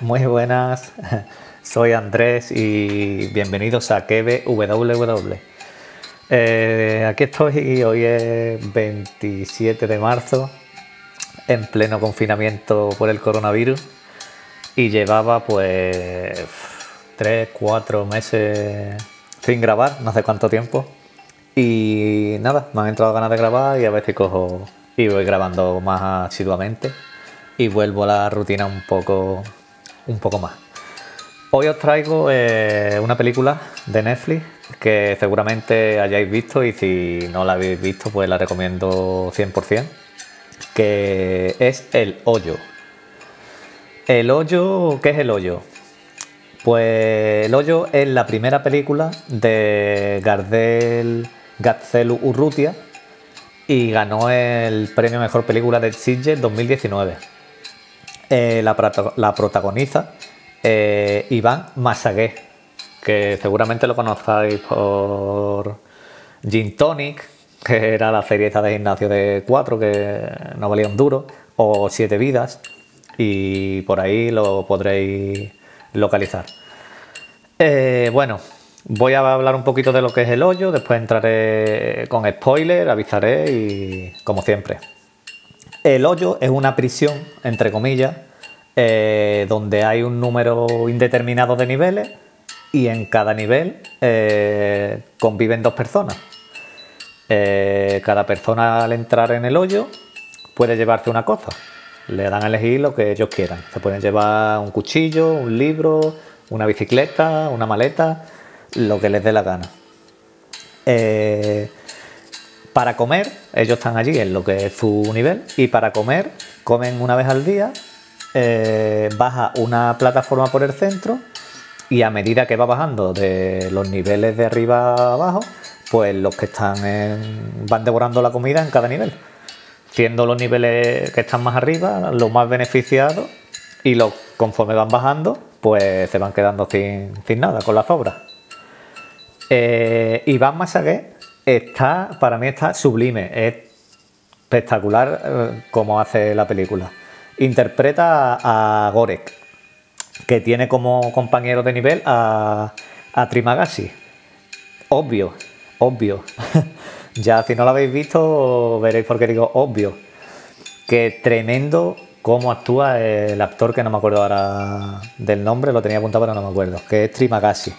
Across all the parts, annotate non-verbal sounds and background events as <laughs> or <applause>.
Muy buenas. <laughs> Soy Andrés y bienvenidos a Kebe. Eh, aquí estoy, hoy es 27 de marzo, en pleno confinamiento por el coronavirus y llevaba pues 3, 4 meses sin grabar, no sé cuánto tiempo. Y nada, me han entrado ganas de grabar y a si cojo y voy grabando más asiduamente y vuelvo a la rutina un poco, un poco más. Hoy os traigo eh, una película de Netflix que seguramente hayáis visto y si no la habéis visto pues la recomiendo 100%, que es El Hoyo. El Hoyo, ¿qué es El Hoyo? Pues El Hoyo es la primera película de Gardel Gazelu Urrutia y ganó el premio Mejor Película del Sitges 2019. Eh, la, protagoniza eh, Iván Masagué, que seguramente lo conozcáis por Gin Tonic, que era la serie esta de gimnasio de 4, que no valía un duro, o Siete Vidas, y por ahí lo podréis localizar. Eh, bueno, voy a hablar un poquito de lo que es el hoyo, después entraré con spoiler, avisaré y como siempre. El hoyo es una prisión, entre comillas, eh, donde hay un número indeterminado de niveles y en cada nivel eh, conviven dos personas. Eh, cada persona al entrar en el hoyo puede llevarse una cosa. Le dan a elegir lo que ellos quieran. Se pueden llevar un cuchillo, un libro, una bicicleta, una maleta, lo que les dé la gana. Para comer, ellos están allí en lo que es su nivel y para comer comen una vez al día, eh, baja una plataforma por el centro y a medida que va bajando de los niveles de arriba a abajo, pues los que están van devorando la comida en cada nivel, siendo los niveles que están más arriba los más beneficiados y los conforme van bajando, pues se van quedando sin, nada con las obras. Eh, Iván Masagué está, para mí está sublime, es espectacular eh, como hace la película. Interpreta a, Gorek, que tiene como compañero de nivel a, a Trimagasi. Obvio, obvio. <laughs> ya si no lo habéis visto veréis por qué digo obvio. Que tremendo cómo actúa el actor que no me acuerdo ahora del nombre, lo tenía apuntado pero no me acuerdo, que es Trimagasi.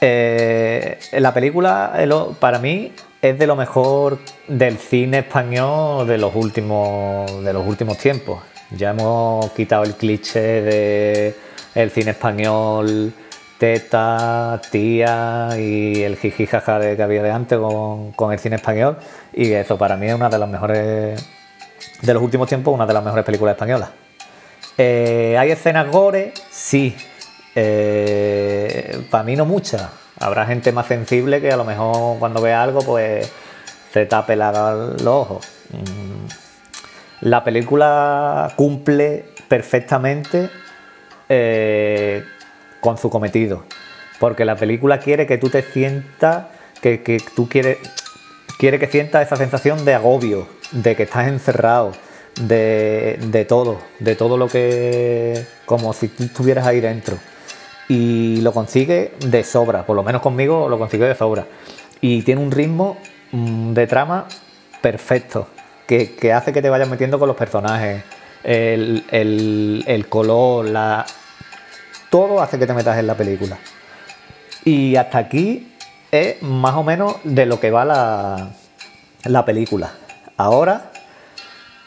Eh, la película, para mí, es de lo mejor del cine español de los últimos, de los últimos tiempos. Ya hemos quitado el cliché de el cine español teta, tía y el jiji jaja que había de antes con, el cine español. Y eso para mí es una de las mejores, de los últimos tiempos, una de las mejores películas españolas. Eh, ¿Hay escenas gore? Sí, eh, para mí no mucha. Habrá gente más sensible que a lo mejor cuando vea algo pues se tape los ojos. Mm. La película cumple perfectamente eh, con su cometido. Porque la película quiere que tú te sientas, que, tú quieres, quiere que sientas esa sensación de agobio, de que estás encerrado, de, de todo, de todo lo que, como si tú estuvieras ahí dentro y lo consigue de sobra, por lo menos conmigo lo consigue de sobra. Y tiene un ritmo mm, de trama perfecto, que, hace que te vayas metiendo con los personajes, el, color, la... todo hace que te metas en la película. Y hasta aquí es más o menos de lo que va la, la película. Ahora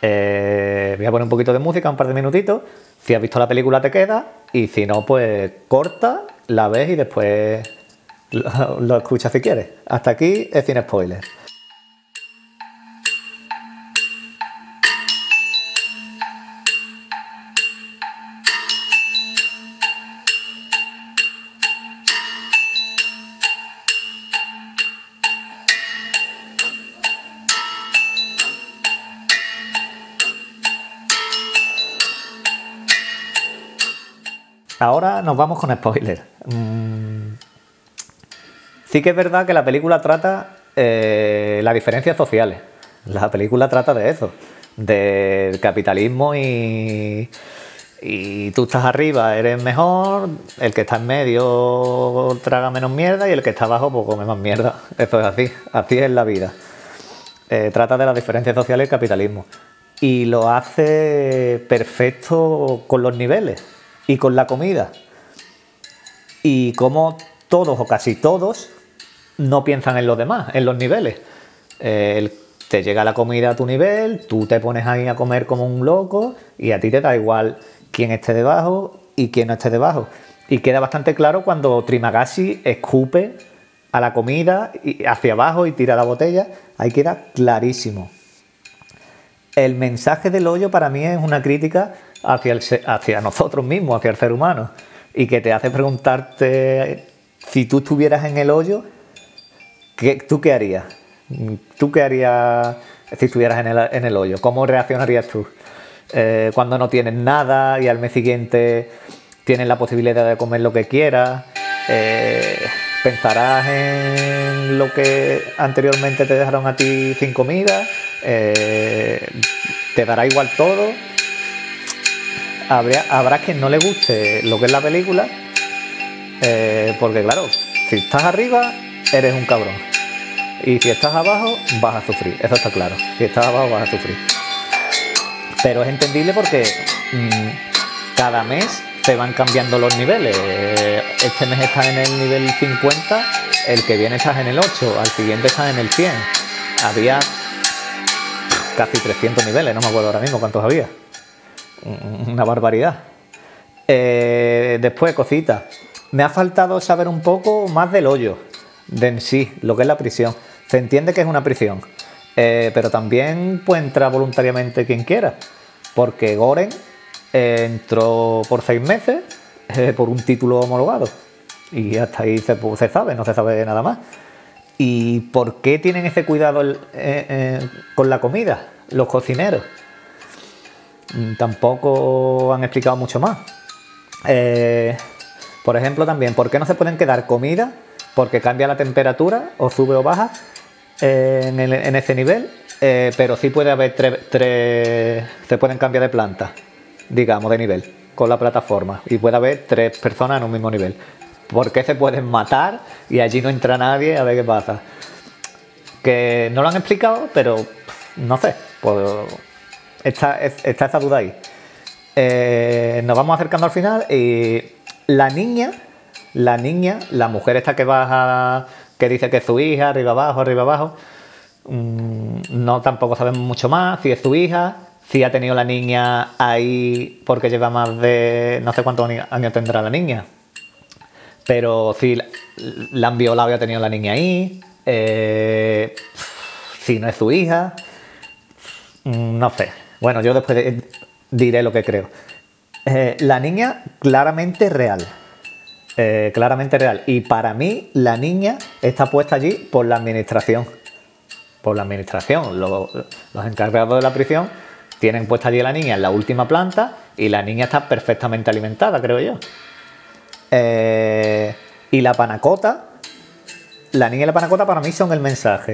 eh, voy a poner un poquito de música, un par de minutitos. Si has visto la película te queda y si no, pues corta, la ves y después lo, lo escuchas si quieres. Hasta aquí es sin spoiler. Ahora nos vamos con spoilers. Mm, sí que es verdad que la película trata eh, las diferencias sociales. La película trata de eso, del capitalismo y y tú estás arriba, eres mejor, el que está en medio traga menos mierda y el que está abajo pues come más mierda. Eso es así, así es la vida. Eh, trata de las diferencias sociales y el capitalismo. Y lo hace perfecto con los niveles y con la comida. Y como todos o casi todos no piensan en los demás, en los niveles. Eh, te llega la comida a tu nivel, tú te pones ahí a comer como un loco y a ti te da igual quién esté debajo y quién no esté debajo. Y queda bastante claro cuando Trimagasi escupe a la comida hacia abajo y tira la botella. Ahí queda clarísimo. El mensaje del hoyo para mí es una crítica hacia, nosotros mismos, hacia el ser humano. Y que te hace preguntarte si tú estuvieras en el hoyo, ¿qué, ¿tú qué harías? ¿Tú qué harías si estuvieras en el, en el hoyo? ¿Cómo reaccionarías tú? Eh, cuando no tienes nada y al mes siguiente tienes la posibilidad de comer lo que quieras. Eh, pensarás en lo que anteriormente te dejaron a ti sin comida. Eh, te dará igual todo. Habrá, habrá quien no le guste lo que es la película. porque claro, si estás arriba, eres un cabrón. Y si estás abajo, vas a sufrir. Eso está claro. Si estás abajo, vas a sufrir. Pero es entendible porque mm, cada mes se van cambiando los niveles. Este mes estás en el nivel 50, el que viene estás en el 8, al siguiente estás en el 100. Había casi 300 niveles, no me acuerdo ahora mismo cuántos había. Una barbaridad. Eh, después, cositas. Me ha faltado saber un poco más del hoyo, de en sí, lo que es la prisión. Se entiende que es una prisión, eh, pero también puede entrar voluntariamente quien quiera, porque Goren eh, entró por seis meses eh, por un título homologado y hasta ahí se, sabe, no se sabe nada más. ¿Y por qué tienen ese cuidado con la comida los cocineros? Mm, tampoco han explicado mucho más. por ejemplo, también, ¿por qué no se pueden quedar comida? Porque cambia la temperatura o sube o baja en, ese nivel, eh, pero sí puede haber tres, se pueden cambiar de planta, digamos, de nivel, con la plataforma, y puede haber tres personas en un mismo nivel. ¿Por qué se pueden matar y allí no entra nadie a ver qué pasa? Que no lo han explicado, pero no sé, pues está, está esa duda ahí. Eh, nos vamos acercando al final y la niña, la niña, la mujer esta que baja que dice que es su hija, arriba abajo, arriba abajo. Mm, no tampoco sabemos mucho más, si es su hija, si ha tenido la niña ahí porque lleva más de no sé cuántos años tendrá la niña. Pero si la han violado y ha tenido la niña ahí, eh, si no es su hija, mm, no sé. Bueno, yo después diré lo que creo. Eh, la niña claramente real. Eh, claramente real. Y para mí, la niña está puesta allí por la administración. Por la administración. Los, encargados de la prisión tienen puesta allí a la niña en la última planta y la niña está perfectamente alimentada, creo yo. Eh, y la panacota, la niña y la panacota para mí son el mensaje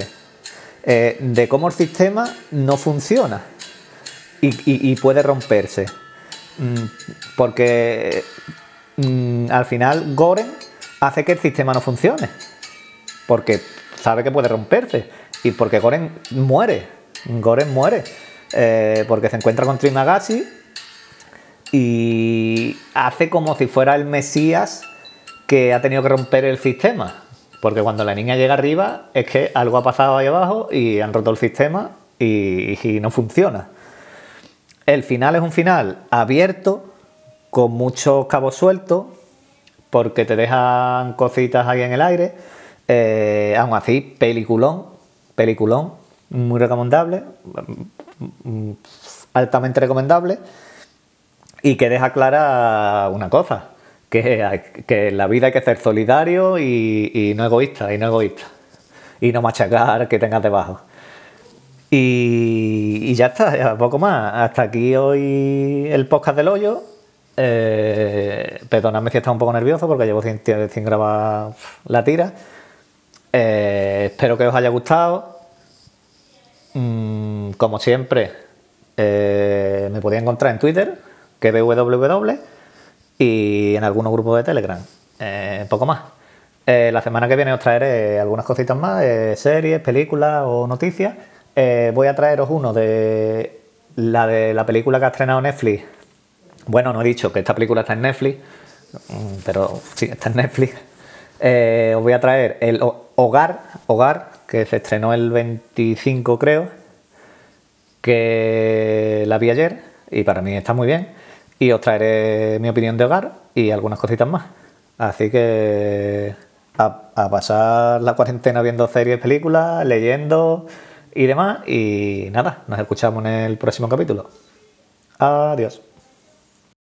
eh, de cómo el sistema no funciona y puede romperse. Mm, porque Mm, al final Goren hace que el sistema no funcione. Porque sabe que puede romperse. Y porque Goren muere. Goren muere. Eh, porque se encuentra con Trimagasi y hace como si fuera el Mesías que ha tenido que romper el sistema. Porque cuando la niña llega arriba es que algo ha pasado ahí abajo y han roto el sistema y no funciona. El final es un final abierto con muchos cabos sueltos, porque te dejan cositas ahí en el aire. Eh, aún así, peliculón, peliculón, muy recomendable, altamente recomendable, y que deja clara una cosa, que, que en la vida hay que ser solidario y, no egoísta, y no egoísta, y no machacar que tengas debajo. Y, ya está, ya poco más. Hasta aquí hoy el podcast del hoyo. Eh, perdonadme si está un poco nervioso porque llevo sin, grabar la tira. Eh, espero que os haya gustado. Mm, como siempre, eh, me podéis encontrar en Twitter que www y en algunos grupos de Telegram. Eh, poco más. Eh, la semana que viene os traeré algunas cositas más, series, películas o noticias. voy a traeros uno de la de la película que ha estrenado Netflix. Bueno, no he dicho que esta película está en Netflix, mm, pero sí, está en Netflix. os voy a traer el Hogar, Hogar, que se estrenó el 25 creo, que la vi ayer y para mí está muy bien. Y os traeré mi opinión de hogar y algunas cositas más. Así que a, pasar la cuarentena viendo series, películas, leyendo y demás. Y nada, nos escuchamos en el próximo capítulo. Adiós.